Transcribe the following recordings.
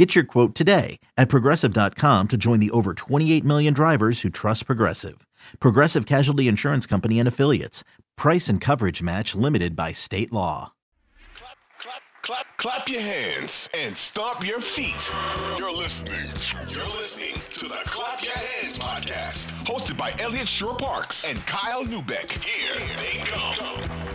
Get your quote today at progressive.com to join the over 28 million drivers who trust Progressive. Progressive Casualty Insurance Company and Affiliates. Price and coverage match limited by state law. Clap, clap, clap, clap your hands and stomp your feet. You're listening. You're listening to the Clap Your Hands podcast, hosted by Eliot Shorr-Parks and Kyle Neubeck. Here they go.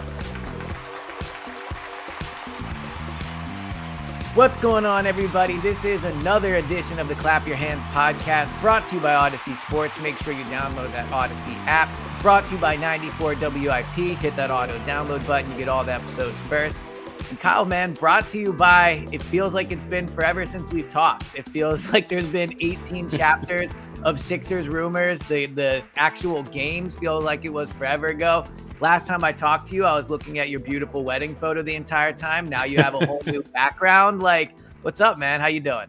What's going on, everybody? This is another edition of the Clap Your Hands podcast brought to you by Audacy Sports. Make sure you download that Audacy app. Brought to you by 94 WIP. Hit that auto download button. You get all the episodes first. And Kyle, man, brought to you by, it feels like it's been forever since we've talked. It feels like there's been 18 chapters of Sixers rumors. The, the actual games feel like it was forever ago. Last time I talked to you, I was looking at your beautiful wedding photo the entire time. Now you have a whole new background. Like, what's up, man? How you doing?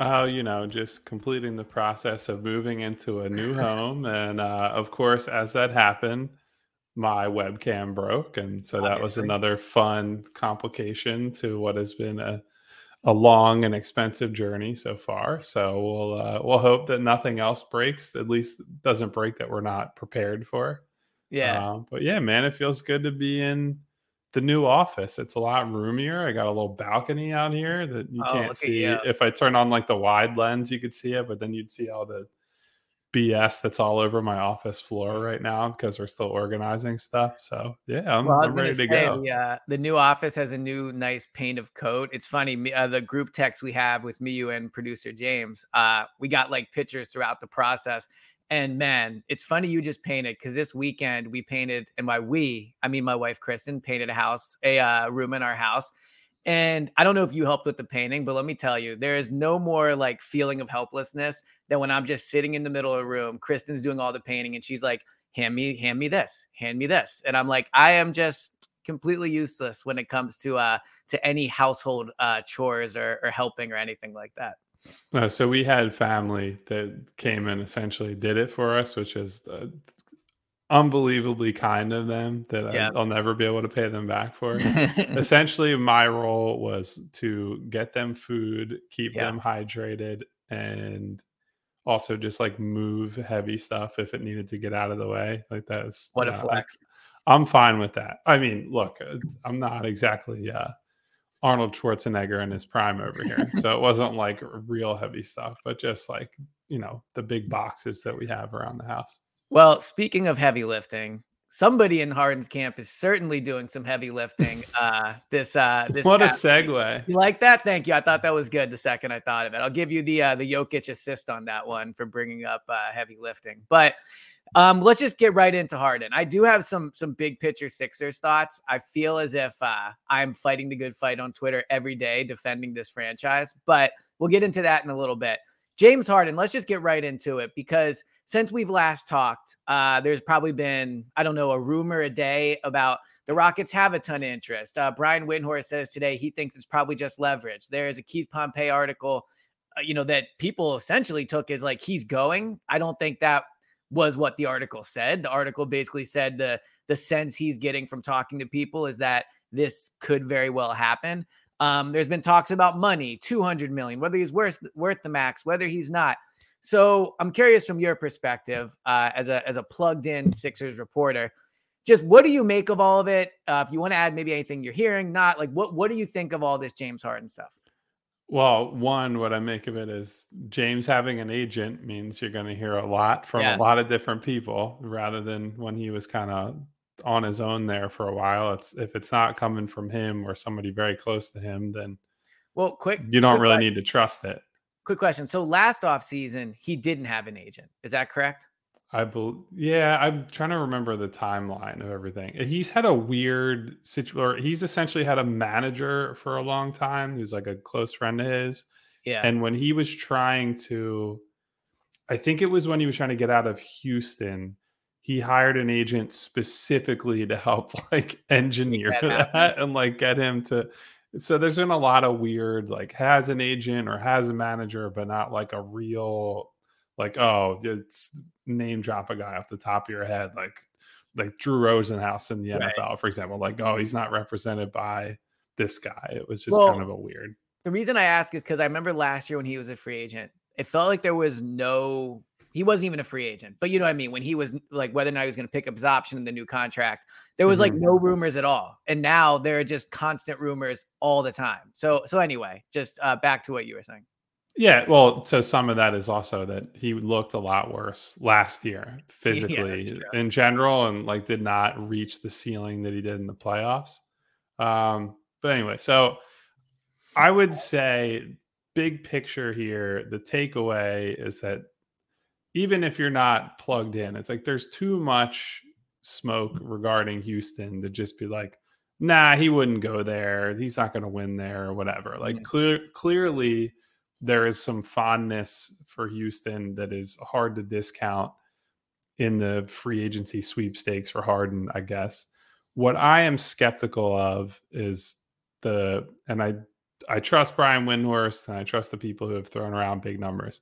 Oh, you know, just completing the process of moving into a new home, and uh, of course, as that happened, my webcam broke, and so that was another fun complication to what has been a a long and expensive journey so far. So we'll uh, we'll hope that nothing else breaks. At least doesn't break that we're not prepared for. Yeah. Um, but yeah, man, it feels good to be in the new office. It's a lot roomier. I got a little balcony out here that you Oh, can't see. you. If I turn on like the wide lens, you could see it, but then you'd see all the BS that's all over my office floor right now because we're still organizing stuff. So yeah, I'm, Well, I'm ready to say, go. The, uh, the new office has a new nice paint of coat. It's funny, me, uh, the group text we have with me, you, and producer James. Uh, we got like pictures throughout the process, and man, it's funny you just painted because this weekend we painted, and by we, I mean my wife Kristen painted a house, a uh, room in our house. And I don't know if you helped with the painting, but let me tell you, there is no more like feeling of helplessness than when I'm just sitting in the middle of a room. Kristen's doing all the painting, and she's like, hand me hand me this hand me this and i'm like i am just completely useless when it comes to uh to any household uh chores or, or helping or anything like that Uh, so we had family that came and essentially did it for us, which is uh, unbelievably kind of them that Yeah. I'll never be able to pay them back for. essentially my role was to get them food keep Yeah. them hydrated and also just like move heavy stuff if it needed to get out of the way like that's what a uh, I- flex i'm fine with that i mean look uh, i'm not exactly uh arnold schwarzenegger in his prime over here so it wasn't like real heavy stuff but just like you know the big boxes that we have around the house well speaking of heavy lifting somebody in harden's camp is certainly doing some heavy lifting uh this uh this what a segue. You like that? Thank you. I thought that was good the second i thought of it. I'll give you the uh the Jokic assist on that one for bringing up uh heavy lifting. But um let's just get right into harden. I do have some some big picture sixers thoughts. I feel as if uh i'm fighting the good fight on twitter every day defending this franchise but we'll get into that in a little bit james harden let's just get right into it because since we've last talked uh there's probably been i don't know a rumor a day about the Rockets have a ton of interest. Uh, Brian Windhorst says today he thinks it's probably just leverage. There is a Keith Pompey article, uh, you know, that people essentially took as like he's going. I don't think that was what the article said. The article basically said the the sense he's getting from talking to people is that this could very well happen. Um, there's been talks about money, 200 million, whether he's worth worth the max, whether he's not. So I'm curious from your perspective, uh, as a as a plugged in Sixers reporter, just what do you make of all of it? Uh, if you want to add maybe anything you're hearing, not like what what do you think of all this James Harden stuff? Well, one, what I make of it is James having an agent means you're going to hear a lot from Yes. a lot of different people rather than when he was kind of on his own there for a while. It's if it's not coming from him or somebody very close to him, then Well, quick, you don't quick really que- need to trust it. Quick question. So last off season, he didn't have an agent. Is that correct? I bel yeah, I'm trying to remember the timeline of everything. He's had a weird situation, or he's essentially had a manager for a long time who's like a close friend of his. Yeah. And when he was trying to, I think it was when he was trying to get out of Houston, he hired an agent specifically to help like engineer that that and like get him to so there's been a lot of weird like has an agent or has a manager but not like a real like oh it's name drop a guy off the top of your head like like Drew Rosenhaus in the Right. NFL for example like oh he's not represented by this guy it was just Well, kind of a weird The reason I ask is because I remember last year when he was a free agent, it felt like there was no, he wasn't even a free agent, but you know what I mean? When he was like, whether or not he was going to pick up his option in the new contract, there was like Mhm. no rumors at all. And now there are just constant rumors all the time. So, so anyway, just uh, back to what you were saying. Yeah, well, so some of that is also that he looked a lot worse last year physically true. in general and like did not reach the ceiling that he did in the playoffs. Um, but anyway, so I would say big picture here, the takeaway is that even if you're not plugged in, it's like there's too much smoke regarding Houston to just be like, nah, he wouldn't go there. He's not going to win there or whatever. Like clear, clearly there is some fondness for Houston that is hard to discount in the free agency sweepstakes for Harden, I guess. What I am skeptical of is the and I I trust Brian Windhorst and I trust the people who have thrown around big numbers.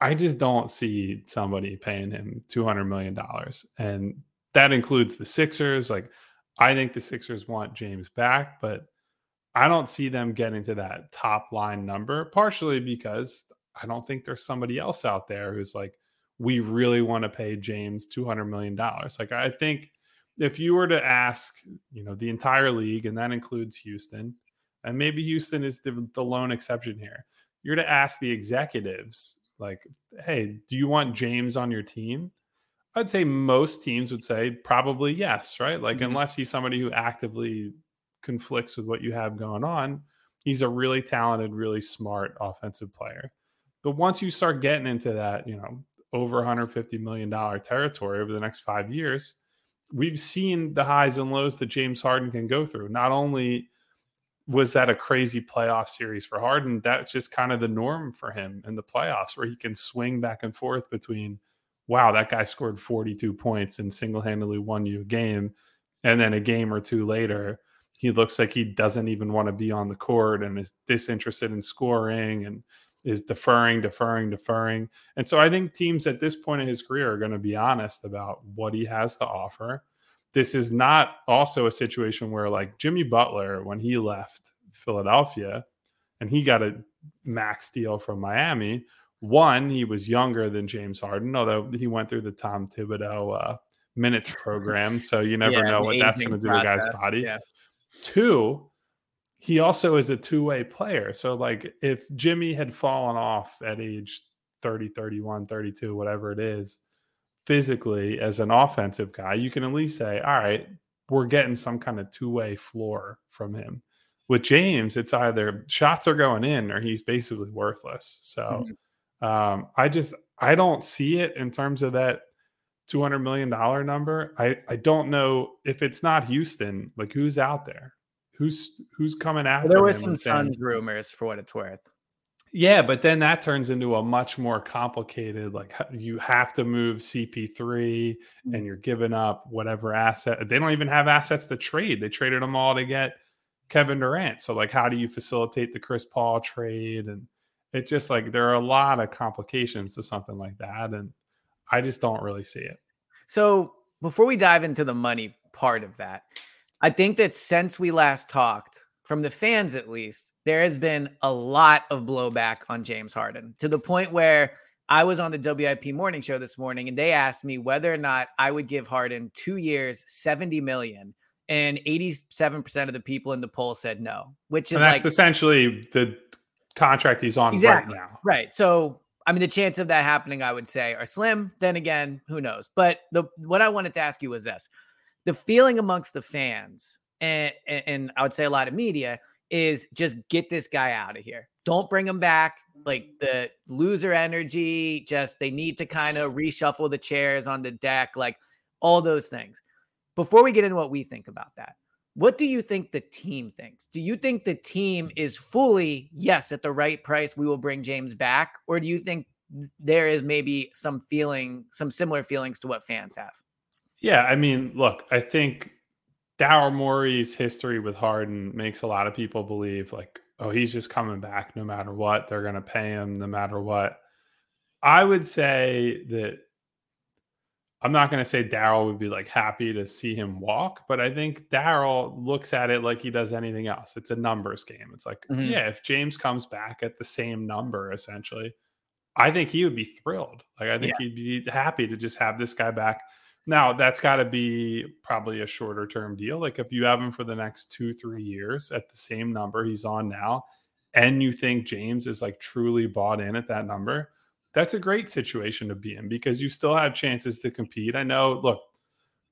I just don't see somebody paying him two hundred million dollars, and that includes the Sixers. Like, I think the Sixers want James back, but I don't see them getting to that top line number. Partially because I don't think there's somebody else out there who's like, we really want to pay James two hundred million dollars. Like, I think if you were to ask, you know, the entire league, and that includes Houston, and maybe Houston is the, the lone exception here. You're to ask the executives, like, hey, do you want James on your team? I'd say most teams would say probably yes, right? Like, Mhm. unless he's somebody who actively conflicts with what you have going on, he's a really talented, really smart offensive player. But once you start getting into that, you know, over 150 million dollar territory over the next five years, we've seen the highs and lows that James Harden can go through. Not only was that a crazy playoff series for Harden, that's just kind of the norm for him in the playoffs, where he can swing back and forth between, wow, that guy scored 42 points and single handedly won you a game. And then a game or two later, he looks like he doesn't even want to be on the court and is disinterested in scoring and is deferring, deferring, deferring. And so I think teams at this point in his career are going to be honest about what he has to offer. This is not also a situation where, like Jimmy Butler, when he left Philadelphia and he got a max deal from Miami, one, he was younger than James Harden, although he went through the Tom Thibodeau uh, minutes program. So you never Yeah, know what that's going to do to the guy's body. yeah. Two, he also is a two-way player. So like if Jimmy had fallen off at age 30, 31, 32, whatever it is, physically as an offensive guy, you can at least say, all right, we're getting some kind of two-way floor from him. With James, it's either shots are going in or he's basically worthless. So um, I just I don't see it in terms of that two hundred million dollar number. I I don't know if it's not Houston. Like who's out there? Who's who's coming after? there was some saying- Suns rumors for what it's worth. Yeah, but then that turns into a much more complicated. Like you have to move CP3, Mm. and you're giving up whatever asset. They don't even have assets to trade. They traded them all to get Kevin Durant. So like, how do you facilitate the Chris Paul trade? And it just like there are a lot of complications to something like that, and I just don't really see it. So before we dive into the money part of that, I think that since we last talked, from the fans at least, there has been a lot of blowback on James Harden to the point where I was on the WIP morning show this morning and they asked me whether or not I would give Harden two years, 70 million. And 87% of the people in the poll said no, which is And that's like essentially the contract he's on Exactly. right now. Right. So, I mean, the chance of that happening, I would say, are slim. Then again, who knows? But the what I wanted to ask you was this: the feeling amongst the fans, and and, I would say a lot of media is just get this guy out of here. Don't bring him back. Like mm. the loser energy, just they need to kind of reshuffle the chairs on the deck, like all those things. Before we get into what we think about that, what do you think the team thinks? Do you think the team is fully, yes, at the right price, we will bring James back? Or do you think there is maybe some feeling, some similar feelings to what fans have? Yeah, I mean, look, I think Daryl Morey's history with Harden makes a lot of people believe like, oh, he's just coming back no matter what. They're going to pay him no matter what. I would say that I'm not going to say Daryl would be like happy to see him walk, but I think Daryl looks at it like he does anything else. It's a numbers game. It's like, mm-hmm. yeah, if James comes back at the same number, essentially, I think he would be thrilled. Like, I think yeah. he'd be happy to just have this guy back. Now, that's got to be probably a shorter term deal. Like, if you have him for the next two, three years at the same number he's on now, and you think James is like truly bought in at that number, that's a great situation to be in because you still have chances to compete. I know, look,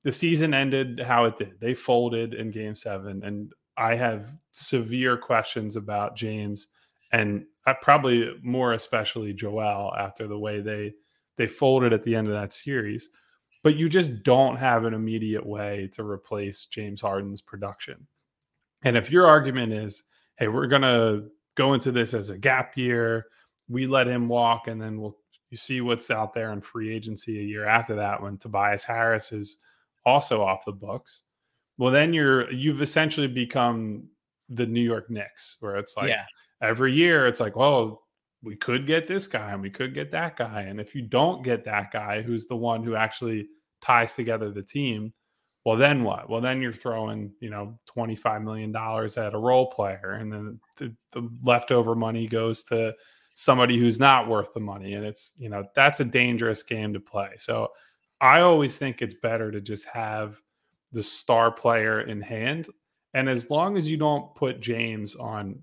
the season ended how it did. They folded in game seven, and I have severe questions about James and I probably more especially Joel after the way they they folded at the end of that series. But you just don't have an immediate way to replace James Harden's production. And if your argument is, hey, we're gonna go into this as a gap year, we let him walk and then we'll you see what's out there in free agency a year after that when Tobias Harris is also off the books. Well, then you're you've essentially become the New York Knicks, where it's like yeah. every year it's like, well, we could get this guy and we could get that guy. And if you don't get that guy who's the one who actually ties together the team, well, then what? Well, then you're throwing, you know, $25 million at a role player. And then the, the leftover money goes to somebody who's not worth the money. And it's, you know, that's a dangerous game to play. So I always think it's better to just have the star player in hand. And as long as you don't put James on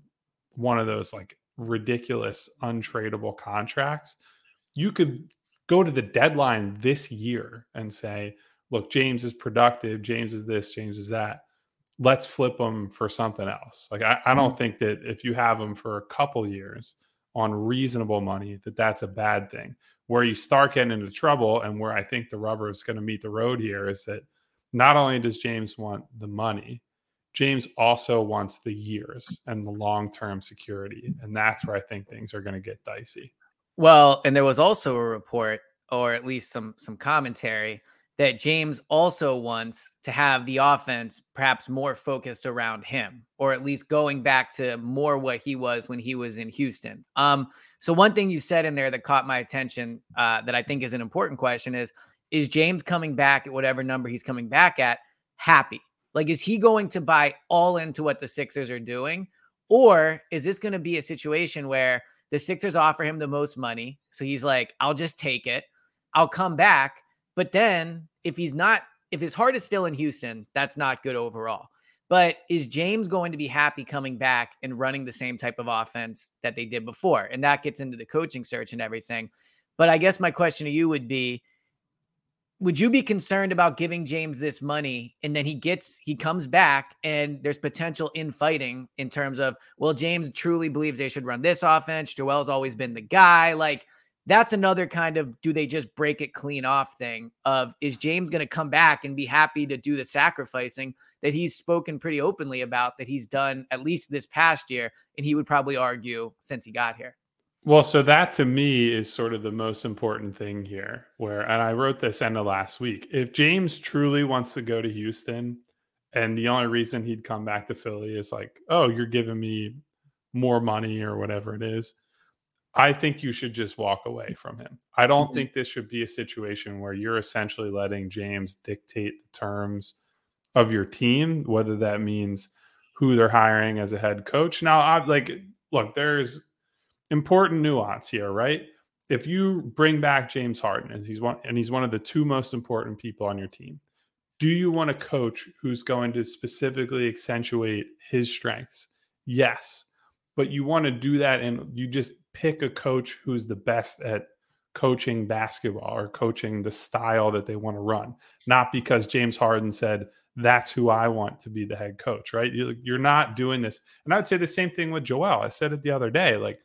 one of those like ridiculous untradeable contracts, you could go to the deadline this year and say, look, James is productive, James is this, James is that. Let's flip him for something else. Like I, I don't mm-hmm. think that if you have him for a couple years, on reasonable money that that's a bad thing. Where you start getting into trouble, and where I think the rubber is going to meet the road here is that not only does James want the money, James also wants the years and the long term security. And that's where I think things are going to get dicey. Well, and there was also a report, or at least some some commentary, that James also wants to have the offense perhaps more focused around him, or at least going back to more what he was when he was in Houston. Um, so one thing you said in there that caught my attention uh, that I think is an important question is: Is James coming back at whatever number he's coming back at happy? Like, is he going to buy all into what the Sixers are doing, or is this going to be a situation where the Sixers offer him the most money, so he's like, "I'll just take it. I'll come back." But then if he's not, if his heart is still in Houston, that's not good overall. But is James going to be happy coming back and running the same type of offense that they did before? And that gets into the coaching search and everything. But I guess my question to you would be would you be concerned about giving James this money and then he gets he comes back and there's potential infighting in terms of well James truly believes they should run this offense Joel's always been the guy like that's another kind of do they just break it clean off thing of is James going to come back and be happy to do the sacrificing that he's spoken pretty openly about that he's done at least this past year and he would probably argue since he got here. Well, so that to me is sort of the most important thing here where and I wrote this end of last week. If James truly wants to go to Houston and the only reason he'd come back to Philly is like, "Oh, you're giving me more money or whatever it is." I think you should just walk away from him. I don't mm-hmm. think this should be a situation where you're essentially letting James dictate the terms of your team, whether that means who they're hiring as a head coach. Now, I like look, there's important nuance here, right? If you bring back James Harden and he's one and he's one of the two most important people on your team, do you want a coach who's going to specifically accentuate his strengths? Yes. But you want to do that and you just pick a coach who's the best at coaching basketball or coaching the style that they want to run, not because James Harden said, that's who I want to be the head coach, right? You're not doing this. And I would say the same thing with Joel. I said it the other day like,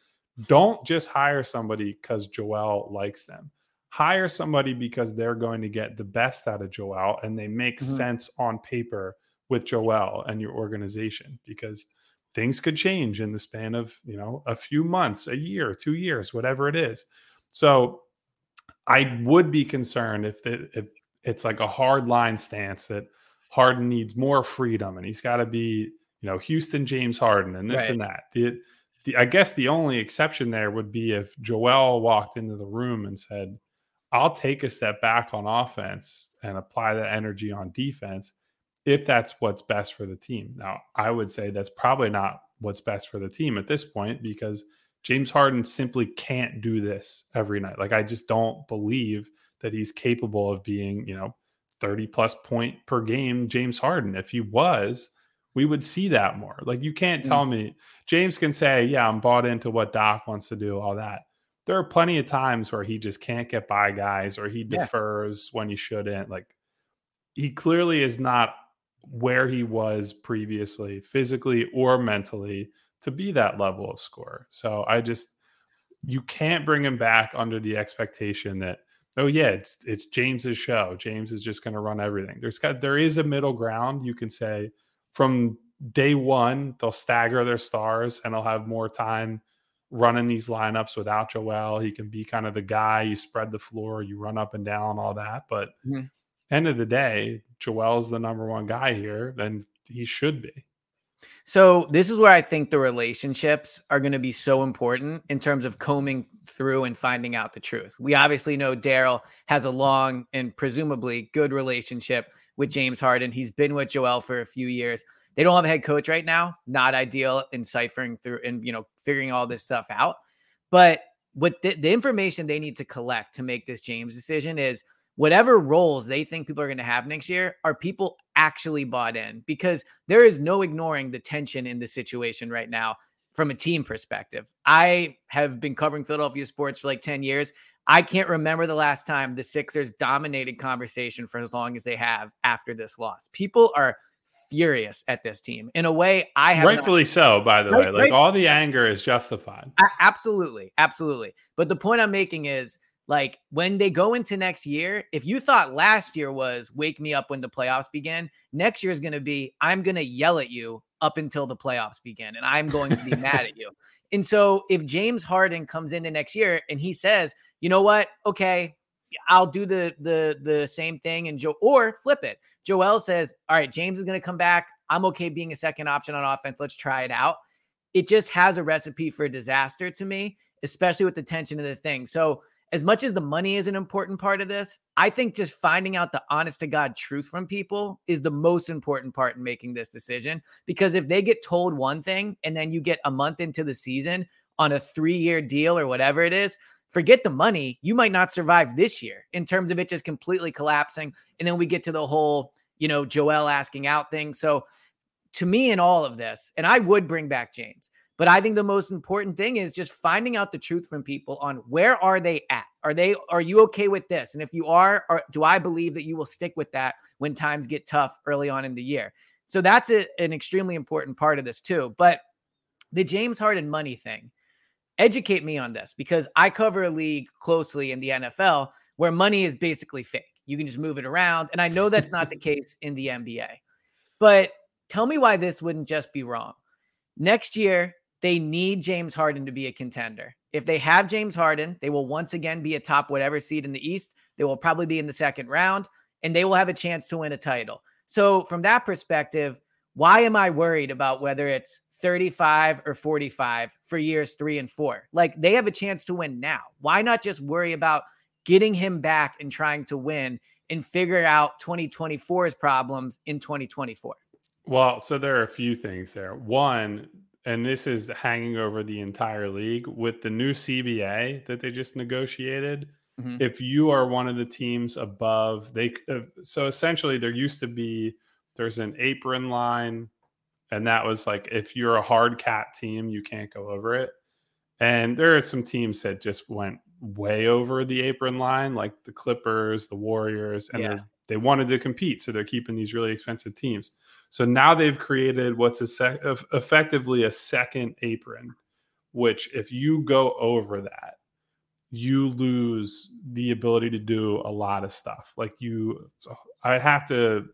don't just hire somebody because Joel likes them. Hire somebody because they're going to get the best out of Joel and they make mm-hmm. sense on paper with Joel and your organization because things could change in the span of you know a few months a year two years whatever it is so i would be concerned if the if it's like a hard line stance that Harden needs more freedom and he's got to be, you know, Houston James Harden and this Right. and that. The, I guess the only exception there would be if Joel walked into the room and said, I'll take a step back on offense and apply that energy on defense if that's what's best for the team. Now, I would say that's probably not what's best for the team at this point because James Harden simply can't do this every night. Like I just don't believe that he's capable of being, you know, 30 plus point per game James Harden. If he was, we would see that more. Like you can't mm. tell me James can say, "Yeah, I'm bought into what Doc wants to do, all that." There are plenty of times where he just can't get by guys or he Yeah. defers when he shouldn't. Like he clearly is not where he was previously, physically or mentally, to be that level of score. So I just you can't bring him back under the expectation that oh yeah, it's it's James's show. James is just going to run everything. There's got there is a middle ground. You can say from day one they'll stagger their stars and they'll have more time running these lineups without Joel. He can be kind of the guy. You spread the floor, you run up and down, all that. But Mhm. end of the day, Joel's the number one guy here. Then he should be. So this is where I think the relationships are going to be so important in terms of combing through and finding out the truth. We obviously know Daryl has a long and presumably good relationship with James Harden. He's been with Joel for a few years. They don't have a head coach right now. Not ideal in ciphering through and you know figuring all this stuff out. But what the, the information they need to collect to make this James decision is whatever roles they think people are going to have next year are people actually bought in because there is no ignoring the tension in the situation right now from a team perspective. I have been covering Philadelphia sports for like 10 years. I can't remember the last time the Sixers dominated conversation for as long as they have after this loss. People are furious at this team in a way I have not- Rightfully so, by the Right, way. Like right. all the anger is justified. Absolutely, absolutely. But the point I'm making is like when they go into next year, if you thought last year was wake me up when the playoffs begin, next year is going to be I'm going to yell at you up until the playoffs begin and I'm going to be mad at you. And so if James Harden comes into next year and he says, "You know what? Okay, I'll do the the the same thing and Joe or flip it. Joel says, "All right, James is going to come back. I'm okay being a second option on offense. Let's try it out." It just has a recipe for disaster to me, especially with the tension of the thing. So, as much as the money is an important part of this, I think just finding out the honest to God truth from people is the most important part in making this decision. Because if they get told one thing and then you get a month into the season on a three year deal or whatever it is, forget the money. You might not survive this year in terms of it just completely collapsing. And then we get to the whole, you know, Joel asking out thing. So, to me, in all of this, and I would bring back James, but I think the most important thing is just finding out the truth from people on where are they at? Are they are you okay with this? And if you are, or do I believe that you will stick with that when times get tough early on in the year? So that's a, an extremely important part of this too. But the James Harden money thing, educate me on this because I cover a league closely in the NFL where money is basically fake. You can just move it around. And I know that's not the case in the NBA. But tell me why this wouldn't just be wrong. Next year, they need James Harden to be a contender. If they have James Harden, they will once again be a top whatever seed in the East. They will probably be in the second round and they will have a chance to win a title. So, from that perspective, why am I worried about whether it's 35 or 45 for years three and four? Like they have a chance to win now. Why not just worry about getting him back and trying to win and figure out 2024's problems in 2024? Well, so there are a few things there. One, and this is hanging over the entire league with the new CBA that they just negotiated. Mhm. If you are one of the teams above, they uh, so essentially there used to be there's an apron line, and that was like if you're a hard cap team, you can't go over it. And there are some teams that just went way over the apron line, like the Clippers, the Warriors, and Yeah. they wanted to compete, so they're keeping these really expensive teams. So now they've created what's a sec- effectively a second apron, which if you go over that, you lose the ability to do a lot of stuff. Like you, I have to.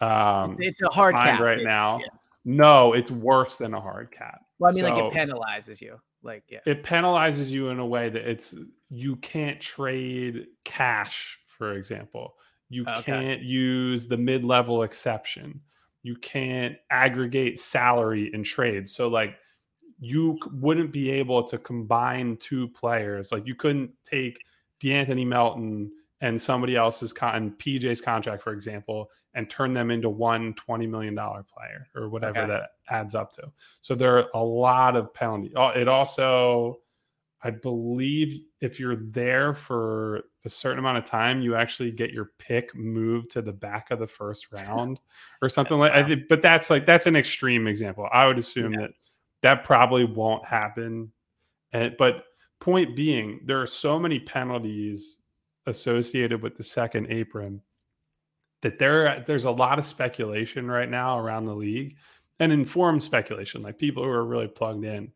Um, It's a hard cap right basically, now. yeah. No, it's worse than a hard cap. Well, I mean, like it penalizes you. Like, yeah. it penalizes you in a way that it's you can't trade cash for example You Okay. can't use the mid level exception. You can't aggregate salary in trades. So, like, you wouldn't be able to combine two players. Like, you couldn't take De'Anthony Melton and somebody else's con PJ's contract, for example, and turn them into one $20 million player or whatever Okay. that adds up to. So there are a lot of penalties. Uh, it also, I believe, if you're there for a certain amount of time, you actually get your pick moved to the back of the first round or something like. I think, but that's like that's an extreme example. I would assume that that probably won't happen. And but point being, there are so many penalties associated with the second apron that there there's a lot of speculation right now around the league and informed speculation like people who are really plugged in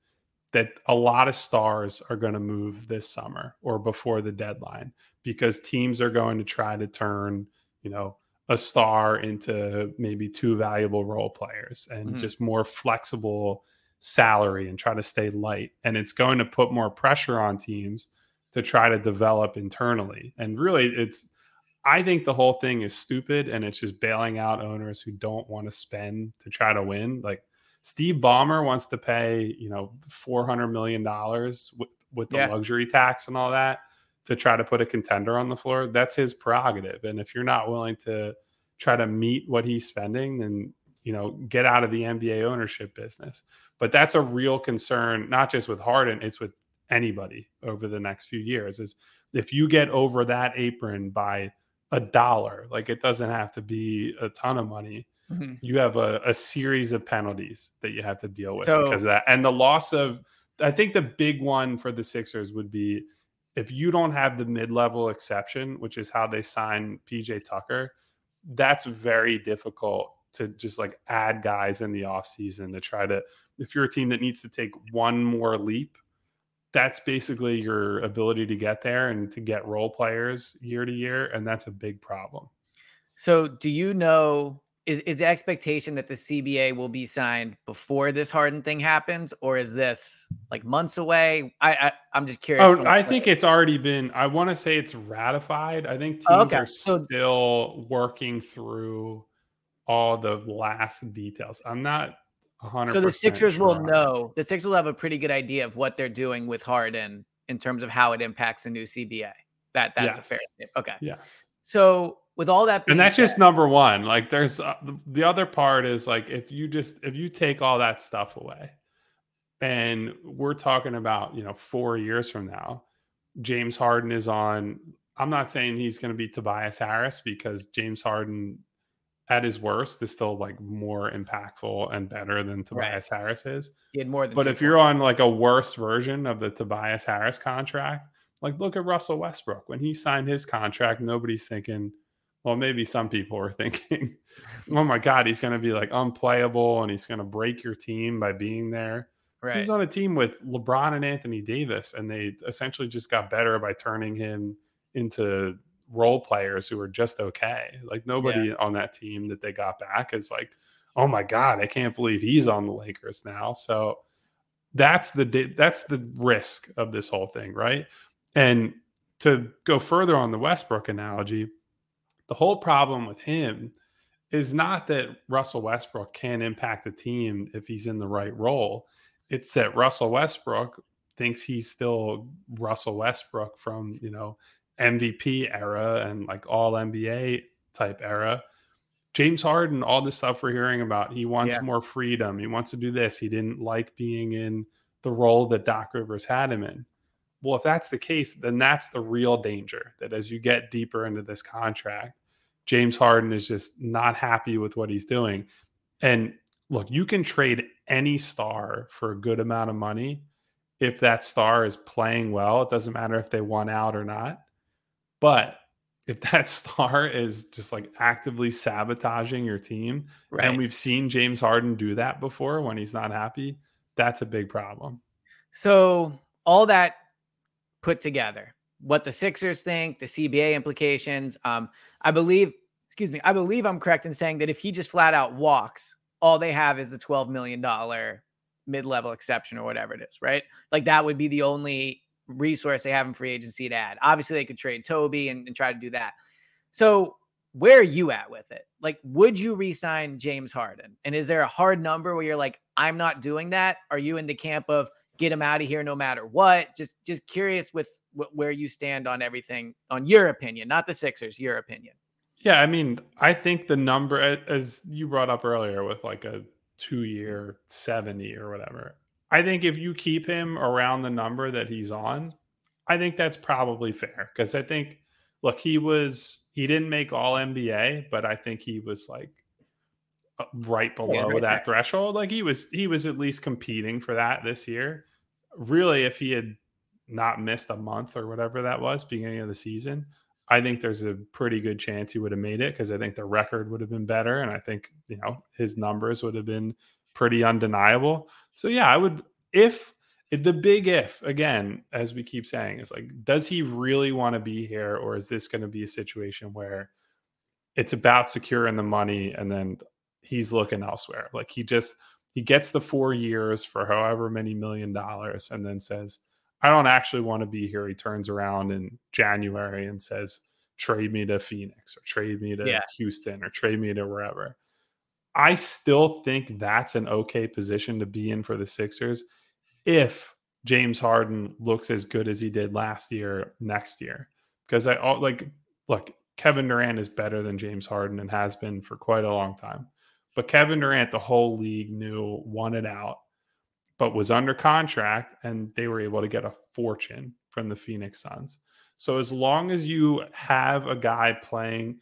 that a lot of stars are going to move this summer or before the deadline because teams are going to try to turn you know a star into maybe two valuable role players and Mhm. just more flexible salary and try to stay light and it's going to put more pressure on teams to try to develop internally and really it's I think the whole thing is stupid and it's just bailing out owners who don't want to spend to try to win. Like Steve Ballmer wants to pay, you know, four hundred million dollars with, with the Yeah. luxury tax and all that to try to put a contender on the floor. That's his prerogative. And if you're not willing to try to meet what he's spending, then you know, get out of the NBA ownership business. But that's a real concern, not just with Harden, it's with anybody over the next few years. Is if you get over that apron by a dollar, like it doesn't have to be a ton of money. Mhm. You have a, a series of penalties that you have to deal with So- because of that. And the loss of, I think the big one for the Sixers would be if you don't have the mid level exception, which is how they sign PJ Tucker, that's very difficult to just like add guys in the offseason to try to, if you're a team that needs to take one more leap, that's basically your ability to get there and to get role players year to year. And that's a big problem. So, do you know is is the expectation that the CBA will be signed before this Harden thing happens, or is this like months away? I, I I'm just curious. Oh, I think it's already been. I want to say it's ratified. I think teams Oh, okay. are So- still working through all the last details. I'm not 100. so. The Sixers will know. The Sixers will have a pretty good idea of what they're doing with Harden in terms of how it impacts the new CBA. That that's a Yes. fair. Okay. Yes, So with all that, and that's just number one. Like, there's uh, the- the other part is like if you just if you take all that stuff away, and we're talking about you know four years from now, James Harden is on. I'm not saying he's going to be Tobias Harris because James Harden at his worst is still like more impactful and better than Tobias Harris is. he had more than. But if you're on like a worse version of the Tobias Harris contract, like look at Russell Westbrook. When he signed his contract, nobody's thinking, well, maybe some people were thinking, oh my God, he's going to be like unplayable and he's going to break your team by being there. right, He's on a team with LeBron and Anthony Davis, and they essentially just got better by turning him into role players who are just okay. Like nobody on that team that they got back is like, oh my god, I can't believe he's on the Lakers now. So that's the that's the risk of this whole thing, right? And to go further on the Westbrook analogy, the whole problem with him is not that Russell Westbrook can impact the team if he's in the right role. It's that Russell Westbrook thinks he's still Russell Westbrook from, you know, MVP era and like all NBA type era. James Harden, all the stuff we're hearing about, he wants Yeah. more freedom. He wants to do this. He didn't like being in the role that Doc Rivers had him in. Well, if that's the case, then that's the real danger that as you get deeper into this contract, James Harden is just not happy with what he's doing. And look, you can trade any star for a good amount of money if that star is playing well. It doesn't matter if they won out or not. But if that star is just like actively sabotaging your team, right. and we've seen James Harden do that before when he's not happy, that's a big problem. So all that put together, what the Sixers think, the CBA implications. Um, I believe, excuse me, I believe I'm correct in saying that if he just flat out walks, all they have is the $12 million mid-level exception or whatever it is, right? Like that would be the only resource they have in free agency to add. Obviously, they could trade Toby and, and try to do that. So where are you at with it? Like, would you resign James Harden? And is there a hard number where you're like, I'm not doing that? Are you in the camp of get him out of here no matter what? Just just curious with where you stand on everything, on your opinion, not the Sixers, your opinion. Yeah, I mean, I think the number, as you brought up earlier, with like a two year, 70 or whatever, I think if you keep him around the number that he's on, I think that's probably fair because I think, look, he was, he didn't make all NBA, but I think he was like right below right that there. threshold. Like he was, he was at least competing for that this year. Really, if he had not missed a month or whatever that was beginning of the season, I think there's a pretty good chance he would have made it because I think the record would have been better. And I think, you know, his numbers would have been pretty undeniable. So, yeah, I would, if the big if, again, as we keep saying, is like, does he really want to be here? Or is this going to be a situation where it's about securing the money and then he's looking elsewhere? Like, he just, he gets the four years for however many million dollars and then says, I don't actually want to be here. He turns around in January and says, trade me to Phoenix or trade me to yeah. Houston or trade me to wherever. I still think that's an okay position to be in for the Sixers if James Harden looks as good as he did last year next year. Because I like look, Kevin Durant is better than James Harden and has been for quite a long time. But Kevin Durant, the whole league knew, wanted out but was under contract and they were able to get a fortune from the Phoenix Suns. So as long as you have a guy playing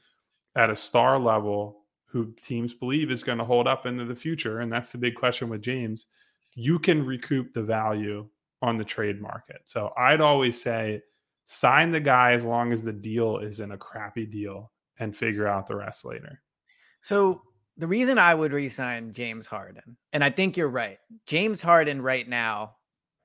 at a star level who teams believe is going to hold up into the future, and that's the big question with James, you can recoup the value on the trade market. So I'd always say sign the guy as long as the deal isn't a crappy deal and figure out the rest later. So the reason I would resign James Harden, and I think you're right. James Harden right now,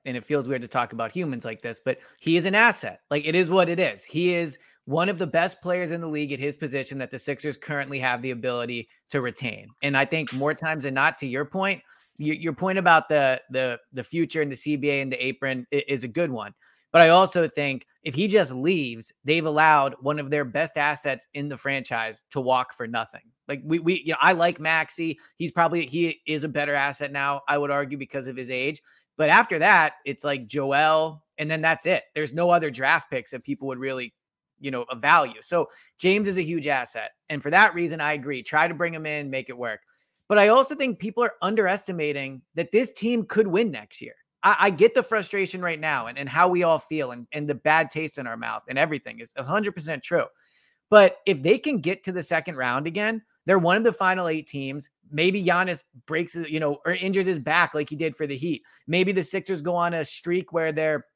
and it feels weird to talk about humans like this, but he is an asset. Like it is what it is. He is one of the best players in the league at his position that the Sixers currently have the ability to retain. And I think more times than not, to your point, your, your point about the the the future and the CBA and the apron is a good one. But I also think if he just leaves, they've allowed one of their best assets in the franchise to walk for nothing. Like we we you know, I like Maxey. He's probably he is a better asset now, I would argue, because of his age. But after that, it's like Joel, and then that's it. There's no other draft picks that people would really, you know, value. So James is a huge asset. And for that reason, I agree. Try to bring him in, make it work. But I also think people are underestimating that this team could win next year. I, I, get the frustration right now and, and how we all feel and, and the bad taste in our mouth and everything is 100% true. But if they can get to the second round again, they're one of the final eight teams. Maybe Giannis breaks, uh, you know, or injures his back like he did for the Heat. Maybe the Sixers go on a streak where they're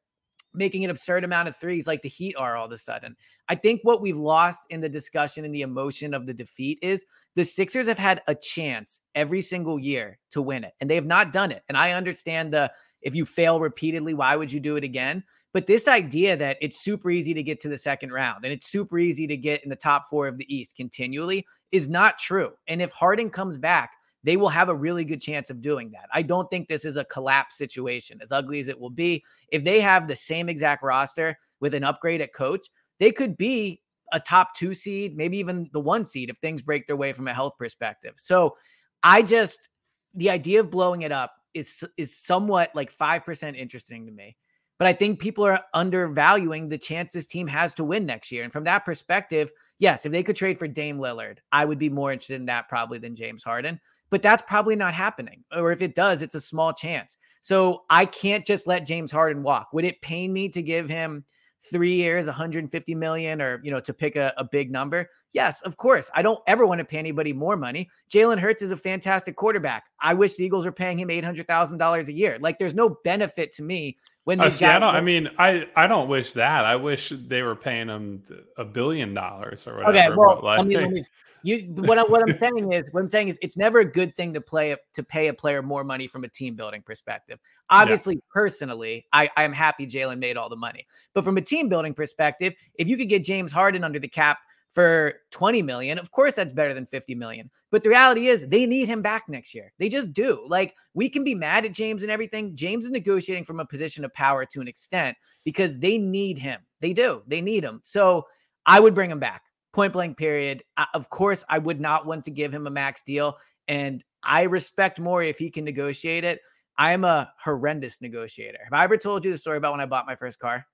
making an absurd amount of threes like the Heat are all of a sudden. I think what we've lost in the discussion and the emotion of the defeat is the Sixers have had a chance every single year to win it, and they have not done it. And I understand the if you fail repeatedly, why would you do it again? But this idea that it's super easy to get to the second round and it's super easy to get in the top four of the East continually is not true. And if Harden comes back, they will have a really good chance of doing that. I don't think this is a collapse situation, as ugly as it will be. If they have the same exact roster with an upgrade at coach, they could be a top two seed, maybe even the one seed if things break their way from a health perspective. So I just, the idea of blowing it up is is somewhat like 5% interesting to me. But I think people are undervaluing the chance this team has to win next year. And from that perspective, yes, if they could trade for Dame Lillard, I would be more interested in that probably than James Harden. But that's probably not happening. Or if it does, it's a small chance. So I can't just let James Harden walk. Would it pain me to give him three years, 150 million, or you know, to pick a, a big number? Yes, of course. I don't ever want to pay anybody more money. Jalen Hurts is a fantastic quarterback. I wish the Eagles were paying him eight hundred thousand dollars a year. Like, there's no benefit to me when they. Uh, see, I don't. I mean, I I don't wish that. I wish they were paying him a billion dollars or whatever. Okay, well, like, I mean, let me, you what I, what I'm saying is what I'm saying is it's never a good thing to play to pay a player more money from a team building perspective. Obviously, yeah. personally, I I'm happy Jalen made all the money, but from a team building perspective, if you could get James Harden under the cap for 20 million. Of course, that's better than 50 million. But the reality is, they need him back next year. They just do. Like, we can be mad at James and everything. James is negotiating from a position of power to an extent because they need him. They do. They need him. So I would bring him back. point blank period. Uh, of course, I would not want to give him a max deal. And I respect more if he can negotiate it. I am a horrendous negotiator. Have I ever told you the story about when I bought my first car?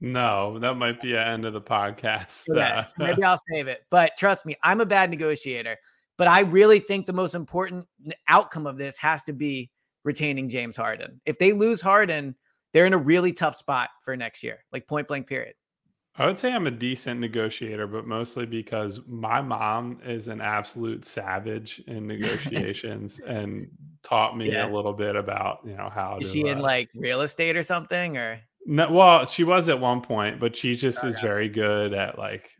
No, that might be an end of the podcast. Okay, so maybe I'll save it. But trust me, I'm a bad negotiator. But I really think the most important outcome of this has to be retaining James Harden. If they lose Harden, they're in a really tough spot for next year, like point blank period. I would say I'm a decent negotiator, but mostly because my mom is an absolute savage in negotiations and taught me yeah. a little bit about, you know, how is to, she in uh, like real estate or something or no, well, she was at one point, but she just is very good at like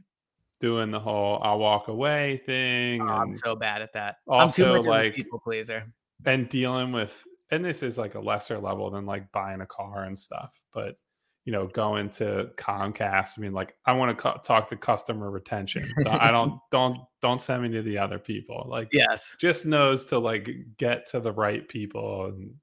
doing the whole "I'll walk away" thing. Oh, I'm so bad at that. Also, I'm too much like people pleaser and dealing with, and this is like a lesser level than like buying a car and stuff, but you know, going to Comcast. I mean, like, I want to co- talk to customer retention. I don't, don't, don't send me to the other people. Like, yes, just knows to like get to the right people and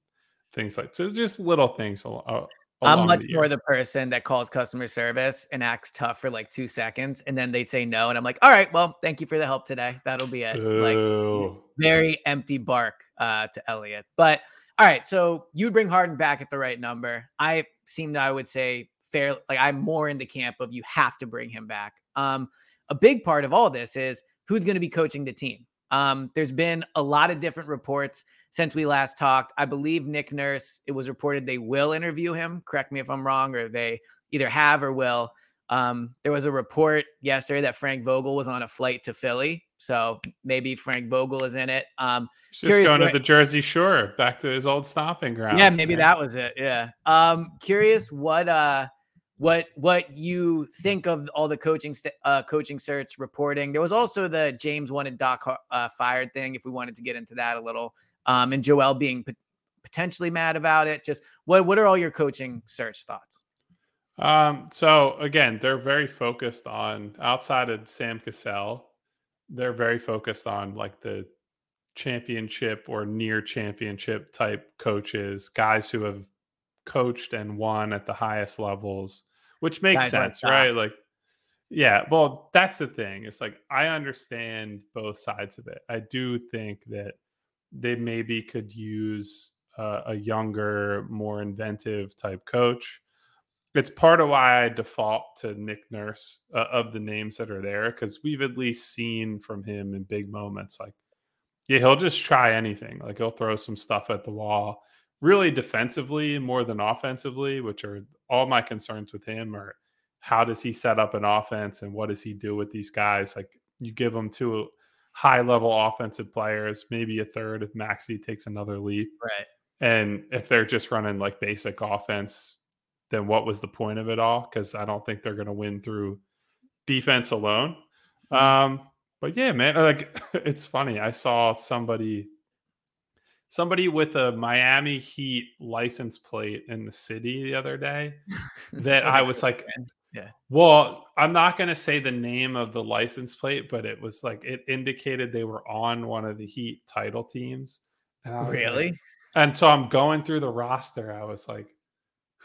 things like so. Just little things uh, I'm much the more the person that calls customer service and acts tough for like two seconds, and then they say no, and I'm like, "All right, well, thank you for the help today. That'll be it." Like very empty bark uh, to Eliot. But all right, so you'd bring Harden back at the right number. I seemed I would say fair. Like I'm more in the camp of you have to bring him back. Um, a big part of all this is who's going to be coaching the team. Um, there's been a lot of different reports since we last talked. I believe Nick Nurse, it was reported they will interview him. Correct me if I'm wrong, or they either have or will. Um, there was a report yesterday that Frank Vogel was on a flight to Philly. So maybe Frank Vogel is in it. Um, just going to the Jersey Shore, back to his old stomping ground. Yeah, maybe man. that was it. Yeah. Um, curious what uh what what you think of all the coaching st- uh, coaching search reporting. There was also the James wanted Doc uh, fired thing. If we wanted to get into that a little, um, and Joel being p- potentially mad about it. Just what what are all your coaching search thoughts? Um, so again, they're very focused on outside of Sam Cassell. They're very focused on like the championship or near championship type coaches, guys who have coached and won at the highest levels, which makes Guys sense, like right? Like, yeah, well, that's the thing. It's like I understand both sides of it. I do think that they maybe could use uh, a younger, more inventive type coach. It's part of why I default to Nick Nurse uh, of the names that are there because we've at least seen from him in big moments like, yeah, he'll just try anything. Like he'll throw some stuff at the wall really defensively more than offensively, which are all my concerns with him are how does he set up an offense and what does he do with these guys? Like you give them two high level offensive players, maybe a third if Maxey takes another leap. Right. And if they're just running like basic offense, then what was the point of it all? Because I don't think they're going to win through defense alone. Mm-hmm. Um, but yeah, man, like it's funny. I saw somebody somebody with a Miami Heat license plate in the city the other day that I was like, yeah. Well, I'm not going to say the name of the license plate, but it was like it indicated they were on one of the Heat title teams. really? Like, and so I'm going through the roster. I was like,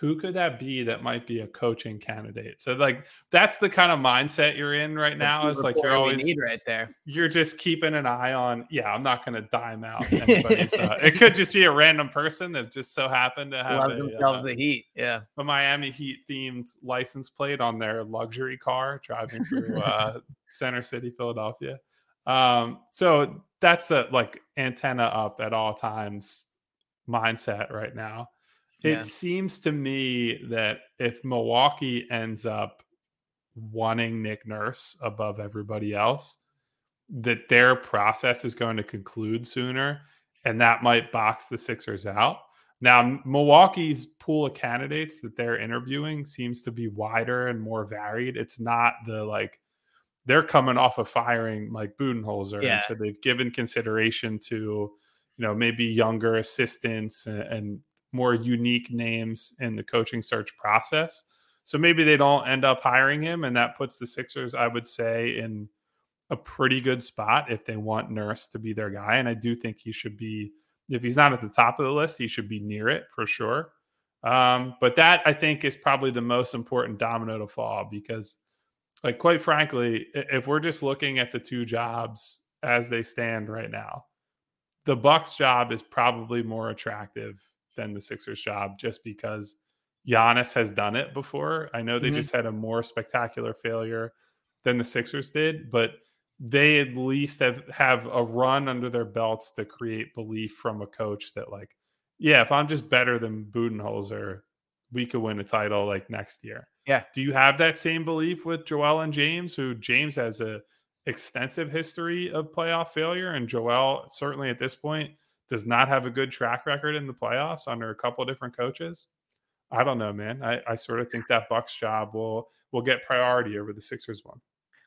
who could that be that might be a coaching candidate? So like that's the kind of mindset you're in right now. Is like you're always need right there. You're just keeping an eye on. Yeah, I'm not going to dime out anybody's. uh, it could just be a random person that just so happened to have Love a, themselves uh, the Heat. Yeah, a Miami Heat themed license plate on their luxury car driving through uh, Center City, Philadelphia. Um, so that's the like antenna up at all times mindset right now. It yeah. seems to me that if Milwaukee ends up wanting Nick Nurse above everybody else, that their process is going to conclude sooner, and that might box the Sixers out. Now, Milwaukee's pool of candidates that they're interviewing seems to be wider and more varied. It's not the like they're coming off of firing Mike Budenholzer, yeah. and so they've given consideration to you know maybe younger assistants and, and more unique names in the coaching search process. So maybe they don't end up hiring him, and that puts the Sixers, I would say, in a pretty good spot if they want Nurse to be their guy. And I do think he should be, if he's not at the top of the list, he should be near it for sure. Um, but that I think is probably the most important domino to fall because Like, quite frankly, if we're just looking at the two jobs as they stand right now, the Bucks job is probably more attractive than the Sixers job just because Giannis has done it before. I know they mm-hmm. just had a more spectacular failure than the Sixers did, but they at least have, have a run under their belts to create belief from a coach that, like, yeah, if I'm just better than Budenholzer, we could win a title like next year. Yeah. Do you have that same belief with Joel and James, who James has a extensive history of playoff failure, and Joel certainly at this point does not have a good track record in the playoffs under a couple different coaches? I don't know, man. I, I sort of think that Bucks job will will get priority over the Sixers one.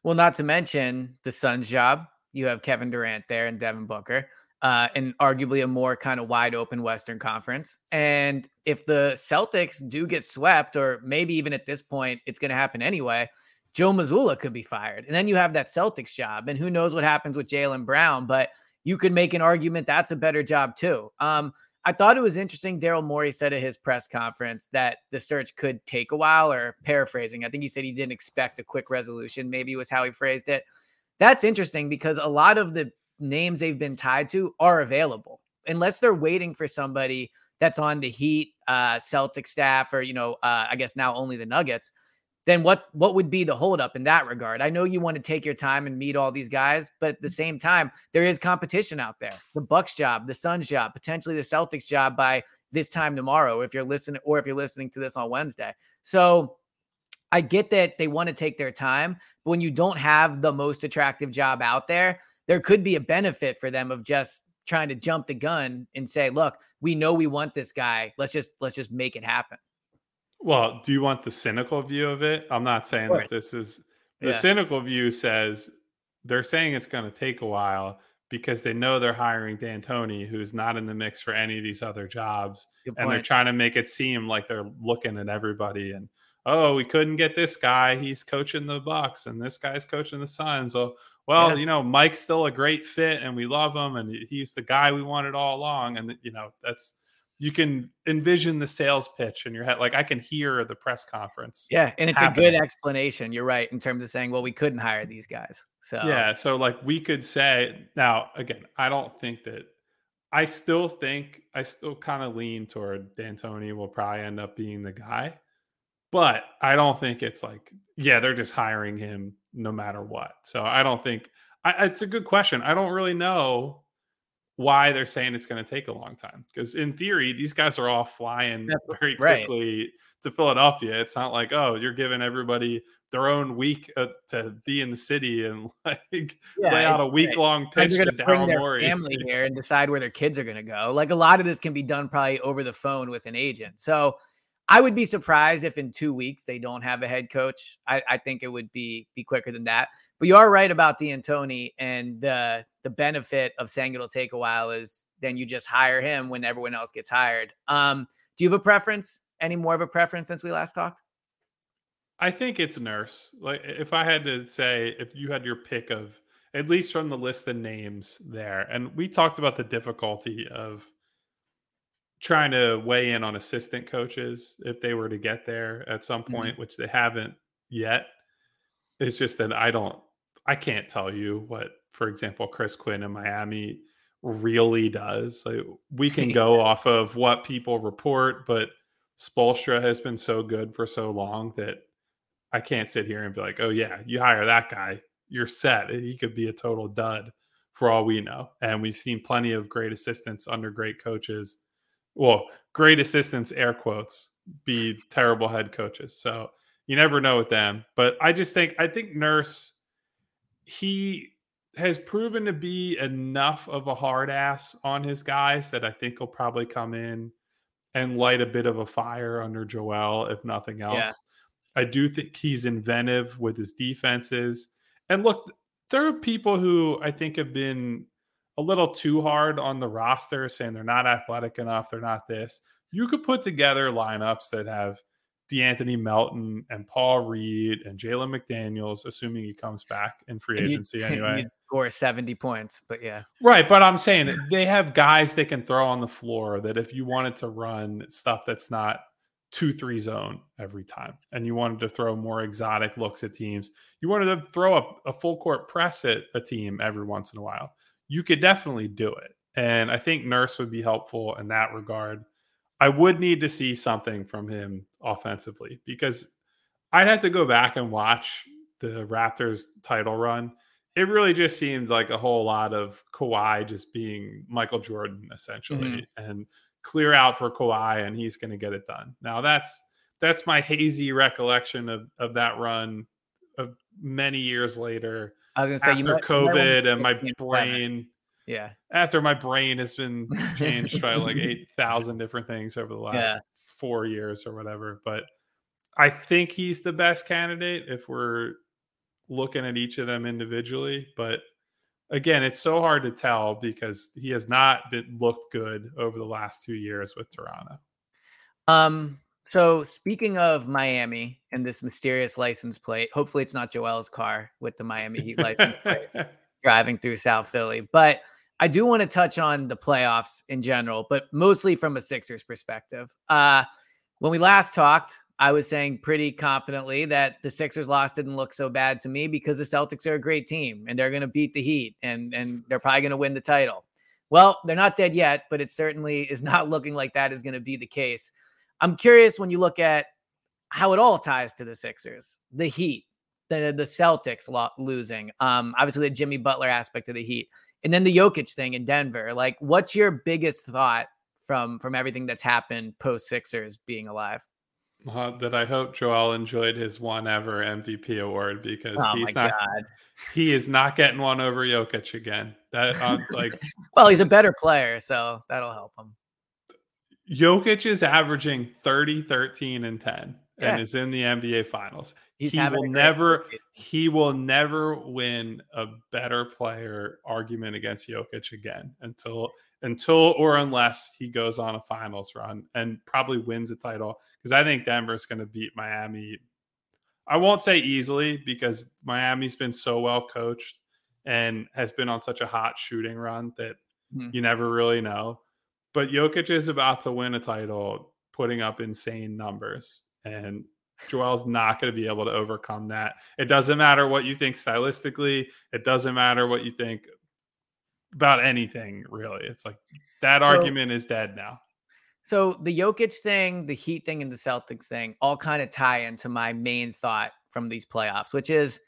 Well, not to mention the Suns job. You have Kevin Durant there and Devin Booker, uh, and arguably a more kind of wide open Western Conference. And if the Celtics do get swept, or maybe even at this point, it's going to happen anyway. Joe Mazzulla could be fired, and then you have that Celtics job, and who knows what happens with Jaylen Brown, but you could make an argument that's a better job too. Um, I thought it was interesting. Daryl Morey said at his press conference that the search could take a while, or paraphrasing, I think he said he didn't expect a quick resolution, maybe was how he phrased it. That's interesting because a lot of the names they've been tied to are available, unless they're waiting for somebody that's on the Heat, uh, Celtic staff, or, you know, uh, I guess now only the Nuggets then what what would be the holdup in that regard? I know you want to take your time and meet all these guys, but at the mm-hmm. same time, there is competition out there. The Bucks job, the Suns job, potentially the Celtics job by this time tomorrow, if you're listening, or if you're listening to this on Wednesday. So I get that they want to take their time, but when you don't have the most attractive job out there, there could be a benefit for them of just trying to jump the gun and say, look, we know we want this guy. Let's just let's just make it happen. Well, do you want the cynical view of it? I'm not saying that this is the yeah. cynical view says they're saying it's going to take a while because they know they're hiring D'Antoni, who's not in the mix for any of these other jobs, and they're trying to make it seem like they're looking at everybody and oh, we couldn't get this guy. He's coaching the Bucks, and this guy's coaching the Suns. So, well, yeah. you know, Mike's still a great fit, and we love him, and he's the guy we wanted all along. And you know, that's you can envision the sales pitch in your head. Like I can hear the press conference. Yeah, and it's happening. a good explanation. You're right in terms of saying, well, we couldn't hire these guys. So yeah, so like we could say now again, I don't think that. I still think I still kind of lean toward D'Antoni will probably end up being the guy, but I don't think it's like yeah they're just hiring him no matter what. So I don't think I, it's a good question. I don't really know why they're saying it's going to take a long time. Because in theory, these guys are all flying very quickly right. to Philadelphia. It's not like, oh, you're giving everybody their own week uh, to be in the city and like yeah, lay out a week long pitch to bring their family here and decide where their kids are going to go. Like a lot of this can be done probably over the phone with an agent. So I would be surprised if in two weeks they don't have a head coach. I, I think it would be be quicker than that. But you are right about D'Antoni and the the benefit of saying it'll take a while is then you just hire him when everyone else gets hired. Um, do you have a preference? Any more of a preference since we last talked? I think it's Nurse. Like if I had to say, if you had your pick of at least from the list of names there, and we talked about the difficulty of trying to weigh in on assistant coaches if they were to get there at some point, mm-hmm. which they haven't yet. It's just that I don't, I can't tell you what, for example, Chris Quinn in Miami really does. Like, we can go off of what people report, but Spoelstra has been so good for so long that I can't sit here and be like, oh, yeah, you hire that guy, you're set. He could be a total dud for all we know. And we've seen plenty of great assistants under great coaches. Well, great assistants, air quotes, be terrible head coaches. So you never know with them. But I just think I think Nurse he has proven to be enough of a hard ass on his guys that I think he'll probably come in and light a bit of a fire under Joel, if nothing else. Yeah. I do think he's inventive with his defenses. And look, there are people who I think have been a little too hard on the roster, saying they're not athletic enough, they're not this. You could put together lineups that have – De'Anthony Melton and Paul Reed and Jalen McDaniels, assuming he comes back in free agency you, anyway. You score 70 points, but yeah. Right. But I'm saying they have guys they can throw on the floor that if you wanted to run stuff that's not two three zone every time and you wanted to throw more exotic looks at teams you wanted to throw a, a full court press at a team every once in a while you could definitely do it and i think nurse would be helpful in that regard i would need to see something from him offensively because i'd have to go back and watch the raptors title run it really just seemed like a whole lot of Kawhi just being Michael Jordan essentially mm-hmm. and clear out for Kawhi and he's going to get it done. Now that's that's my hazy recollection of of that run of many years later. I was to say after you COVID and my brain yeah. After my brain has been changed by like 8,000 different things over the last yeah. 4 years or whatever, but I think he's the best candidate if we're looking at each of them individually, but again, it's so hard to tell because he has not been looked good over the last two years with Toronto. Um. So speaking of Miami and this mysterious license plate, hopefully it's not Joel's car with the Miami Heat license plate driving through South Philly. But I do want to touch on the playoffs in general, but mostly from a Sixers perspective. Uh, when we last talked, I was saying pretty confidently that the Sixers loss didn't look so bad to me because the Celtics are a great team and they're going to beat the Heat and and they're probably going to win the title. Well, they're not dead yet, but it certainly is not looking like that is going to be the case. I'm curious when you look at how it all ties to the Sixers, the Heat, the the Celtics lo- losing, um, obviously the Jimmy Butler aspect of the Heat, and then the Jokic thing in Denver. Like, what's your biggest thought from from everything that's happened post Sixers being alive? Uh, that I hope Joel enjoyed his one ever MVP award because oh he's not God. he is not getting one over Jokic again. That uh, like well, he's a better player, so that'll help him. Jokic is averaging 30, 13, and 10 yeah. and is in the NBA finals. He's he will never he will never win a better player argument against Jokic again until until or unless he goes on a finals run and probably wins a title because I think Denver's going to beat Miami. I won't say easily because Miami's been so well coached and has been on such a hot shooting run that hmm you never really know. But Jokic is about to win a title, putting up insane numbers, and Joel's not going to be able to overcome that. It doesn't matter what you think stylistically. It doesn't matter what you think about anything really. It's like that so, argument is dead now. So the Jokic thing, the Heat thing, and the Celtics thing all kind of tie into my main thought from these playoffs, which is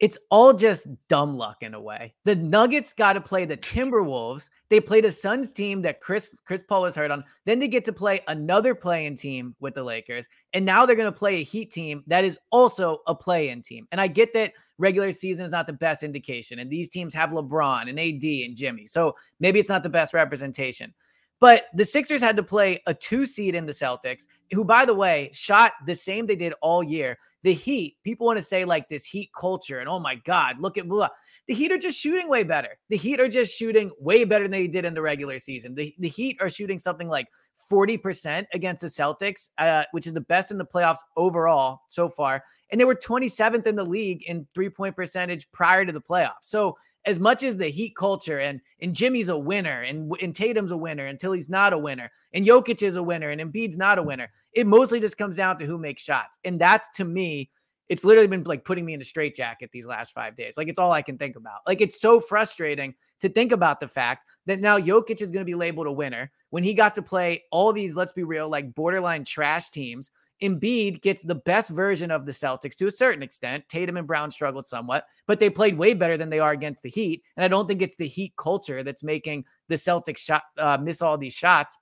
it's all just dumb luck in a way. The Nuggets got to play the Timberwolves. They played a Suns team that Chris Chris Paul was hurt on. Then they get to play another play-in team with the Lakers, and now they're going to play a Heat team that is also a play-in team. And I get that regular season is not the best indication, and these teams have LeBron and AD and Jimmy, so maybe it's not the best representation. But the Sixers had to play a two seed in the Celtics, who, by the way, shot the same they did all year. The Heat, people want to say like this Heat culture, and oh my God, look at blah. The Heat are just shooting way better. The Heat are just shooting way better than they did in the regular season. The, the Heat are shooting something like 40% against the Celtics, uh, which is the best in the playoffs overall so far. And they were 27th in the league in three point percentage prior to the playoffs. So as much as the Heat culture and and Jimmy's a winner and and Tatum's a winner until he's not a winner and Jokic is a winner and Embiid's not a mm. winner, it mostly just comes down to who makes shots. And that's to me, it's literally been like putting me in a straitjacket these last five days. Like it's all I can think about. Like it's so frustrating to think about the fact that now Jokic is going to be labeled a winner when he got to play all these, let's be real, like borderline trash teams Embiid gets the best version of the Celtics to a certain extent. Tatum and Brown struggled somewhat, but they played way better than they are against the Heat. And I don't think it's the Heat culture that's making the Celtics shot, uh, miss all these shots.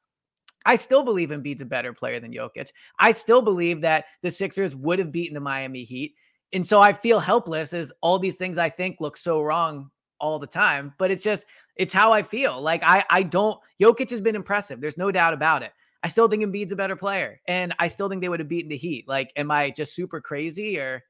I still believe Embiid's a better player than Jokic. I still believe that the Sixers would have beaten the Miami Heat. And so I feel helpless as all these things I think look so wrong all the time. But it's just, it's how I feel. Like I I don't Jokic has been impressive. There's no doubt about it. I still think Embiid's a better player, and I still think they would have beaten the Heat. Like, am I just super crazy or?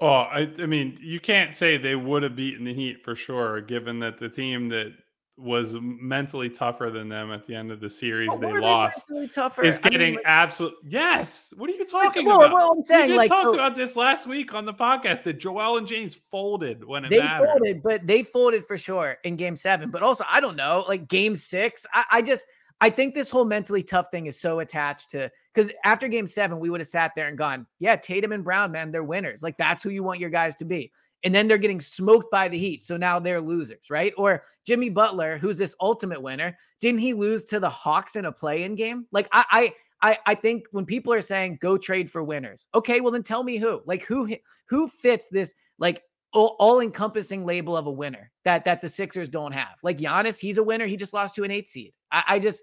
Oh, I, I mean, you can't say they would have beaten the Heat for sure, given that the team that was mentally tougher than them at the end of the series they lost they tougher? is getting I mean, like, absolute. Yes, what are you talking well, about? Well, I'm saying, we just like, talked so, about this last week on the podcast that Joel and James folded when it they mattered. folded, but they folded for sure in Game Seven. But also, I don't know, like Game Six, I, I just I think this whole mentally tough thing is so attached to because after game seven, we would have sat there and gone, yeah, Tatum and Brown, man, they're winners. Like that's who you want your guys to be. And then they're getting smoked by the Heat. So now they're losers, right? Or Jimmy Butler, who's this ultimate winner, didn't he lose to the Hawks in a play in game? Like I, I, I, I think when people are saying go trade for winners, okay, well then tell me who, like who, who fits this like all encompassing label of a winner that that the Sixers don't have. Like Giannis, he's a winner. He just lost to an eight seed. I, I just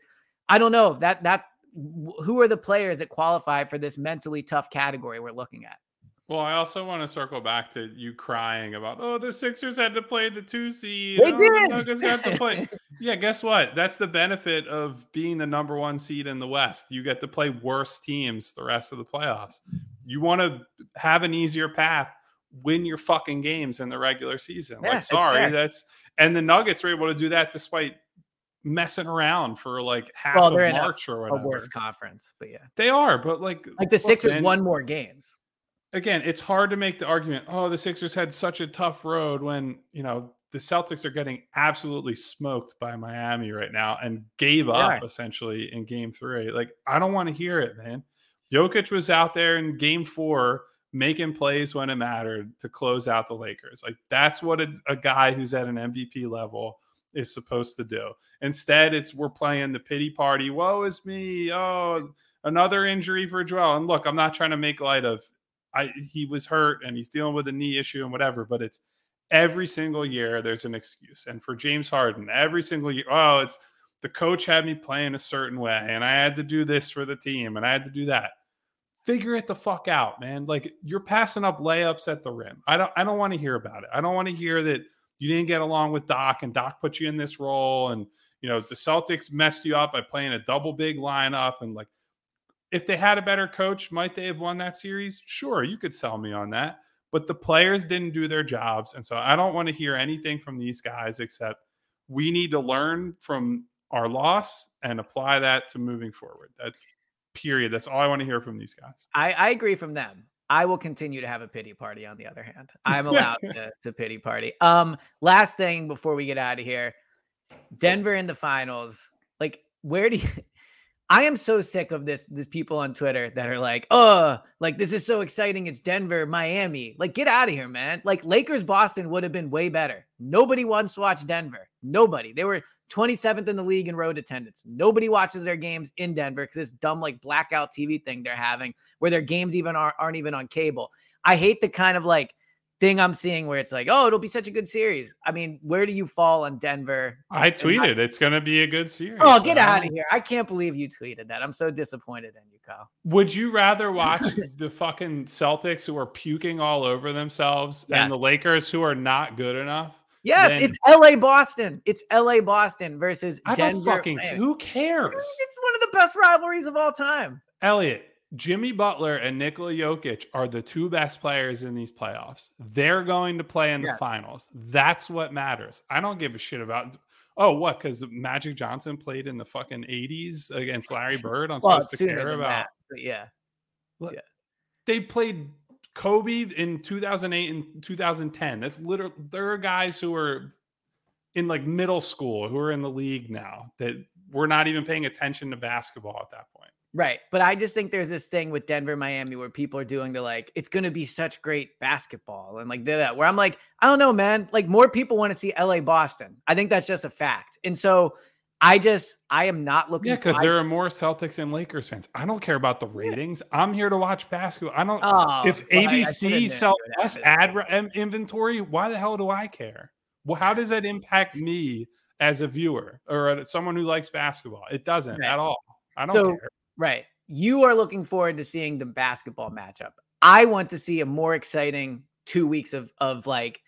I don't know that that who are the players that qualify for this mentally tough category we're looking at. Well, I also want to circle back to you crying about, oh, the Sixers had to play the two seed. They oh, did. The Nuggets got to play. yeah, guess what? That's the benefit of being the number one seed in the West. You get to play worse teams the rest of the playoffs. You want to have an easier path win your fucking games in the regular season. Yeah, like, sorry, that's and the Nuggets were able to do that despite messing around for like half well, of March a, or whatever. A worse conference, but yeah, they are. But like, like the Sixers man, won more games. Again, it's hard to make the argument. Oh, the Sixers had such a tough road when you know the Celtics are getting absolutely smoked by Miami right now and gave up yeah. essentially in Game Three. Like, I don't want to hear it, man. Jokic was out there in Game Four making plays when it mattered to close out the Lakers. Like that's what a, a, guy who's at an MVP level is supposed to do. Instead, it's we're playing the pity party. Woe is me. Oh, another injury for Joel. And look, I'm not trying to make light of I he was hurt and he's dealing with a knee issue and whatever, but it's every single year there's an excuse. And for James Harden, every single year, oh, it's the coach had me playing a certain way and I had to do this for the team and I had to do that figure it the fuck out, man. Like you're passing up layups at the rim. I don't I don't want to hear about it. I don't want to hear that you didn't get along with Doc and Doc put you in this role and you know the Celtics messed you up by playing a double big lineup and like if they had a better coach, might they have won that series? Sure, you could sell me on that. But the players didn't do their jobs. And so I don't want to hear anything from these guys except we need to learn from our loss and apply that to moving forward. That's Period. That's all I want to hear from these guys. I, I agree from them. I will continue to have a pity party on the other hand. I'm allowed to, to pity party. Um, last thing before we get out of here. Denver in the finals. Like, where do you I am so sick of this. These people on Twitter that are like, "Oh, like this is so exciting. It's Denver, Miami. Like, get out of here, man. Like Lakers, Boston would have been way better. Nobody wants to watch Denver. Nobody. They were 27th in the league in road attendance. Nobody watches their games in Denver because this dumb like blackout TV thing they're having, where their games even are, aren't even on cable. I hate the kind of like thing I'm seeing where it's like, oh, it'll be such a good series. I mean, where do you fall on Denver? I tweeted it's going to be a good series. Oh, get so. out of here. I can't believe you tweeted that. I'm so disappointed in you, Kyle. Would you rather watch the fucking Celtics who are puking all over themselves yes. and the Lakers who are not good enough? Yes, then, it's LA Boston. It's LA Boston versus I Denver. Don't fucking, who cares? It's one of the best rivalries of all time. Eliot, Jimmy Butler and Nikola Jokic are the two best players in these playoffs. They're going to play in the yeah. finals. That's what matters. I don't give a shit about. Oh, what? Because Magic Johnson played in the fucking 80s against Larry Bird. I'm well, supposed to care about. That, yeah. yeah. They played Kobe in 2008 and 2010. That's literally there are guys who are in like middle school who are in the league now that we're not even paying attention to basketball at that point. Right. But I just think there's this thing with Denver, Miami where people are doing the like, it's going to be such great basketball and like that, where I'm like, I don't know, man. Like more people want to see LA Boston. I think that's just a fact. And so I just I am not looking. Yeah, because there are more Celtics and Lakers fans. I don't care about the ratings. Yeah. I'm here to watch basketball. I don't. Oh, if ABC sells less ad re- inventory, why the hell do I care? Well, how does that impact me as a viewer or someone who likes basketball? It doesn't right. at all. I don't so, care. Right. You are looking forward to seeing the basketball matchup. I want to see a more exciting two weeks of of like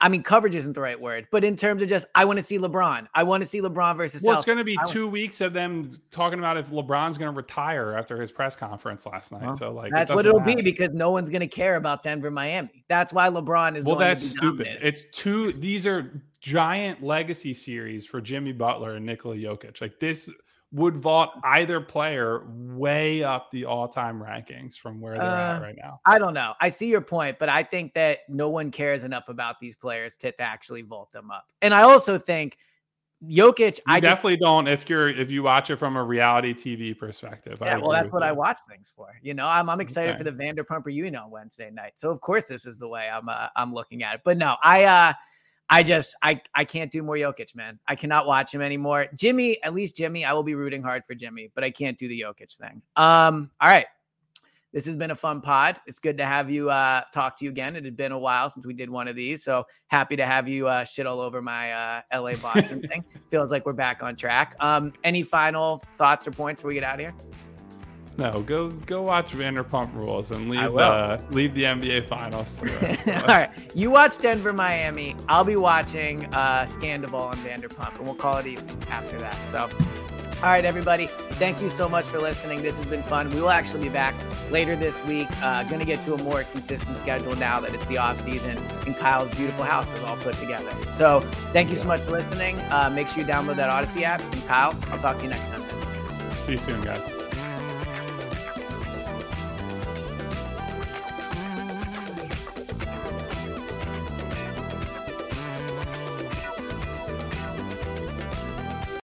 I mean, coverage isn't the right word, but in terms of just, I want to see LeBron. I want to see LeBron versus. Well, South. it's going to be two weeks of them talking about if LeBron's going to retire after his press conference last night. Well, so, like, that's it what it'll matter. be because no one's going to care about Denver, Miami. That's why LeBron is. Well, that's stupid. It's two. These are giant legacy series for Jimmy Butler and Nikola Jokic. Like this would vault either player way up the all-time rankings from where they're uh, at right now. I don't know. I see your point, but I think that no one cares enough about these players to, to actually vault them up. And I also think Jokic, You I just definitely don't if you're if you watch it from a reality TV perspective. Yeah, well, that's what I watch things for. You know, I'm I'm excited Okay. for the Vanderpump reunion on Wednesday night. So of course this is the way I'm uh, I'm looking at it. But no, I uh I just I I can't do more Jokic, man. I cannot watch him anymore. Jimmy, at least Jimmy, I will be rooting hard for Jimmy, but I can't do the Jokic thing. Um, all right. This has been a fun pod. It's good to have you uh talk to you again. It had been a while since we did one of these. So happy to have you uh shit all over my uh LA Boston thing. Feels like we're back on track. Um, any final thoughts or points before we get out of here? No, go go watch Vanderpump Rules and leave uh, leave the NBA Finals. To the rest of All right. You watch Denver, Miami. I'll be watching uh Scandoval and Vanderpump, and we'll call it even after that. So, all right, everybody. Thank you so much for listening. This has been fun. We will actually be back later this week. Uh, going to get to a more consistent schedule now that it's the off season and Kyle's beautiful house is all put together. So, thank you so much for listening. Uh, make sure you download that Audacy app. And Kyle, I'll talk to you next time. See you soon, guys.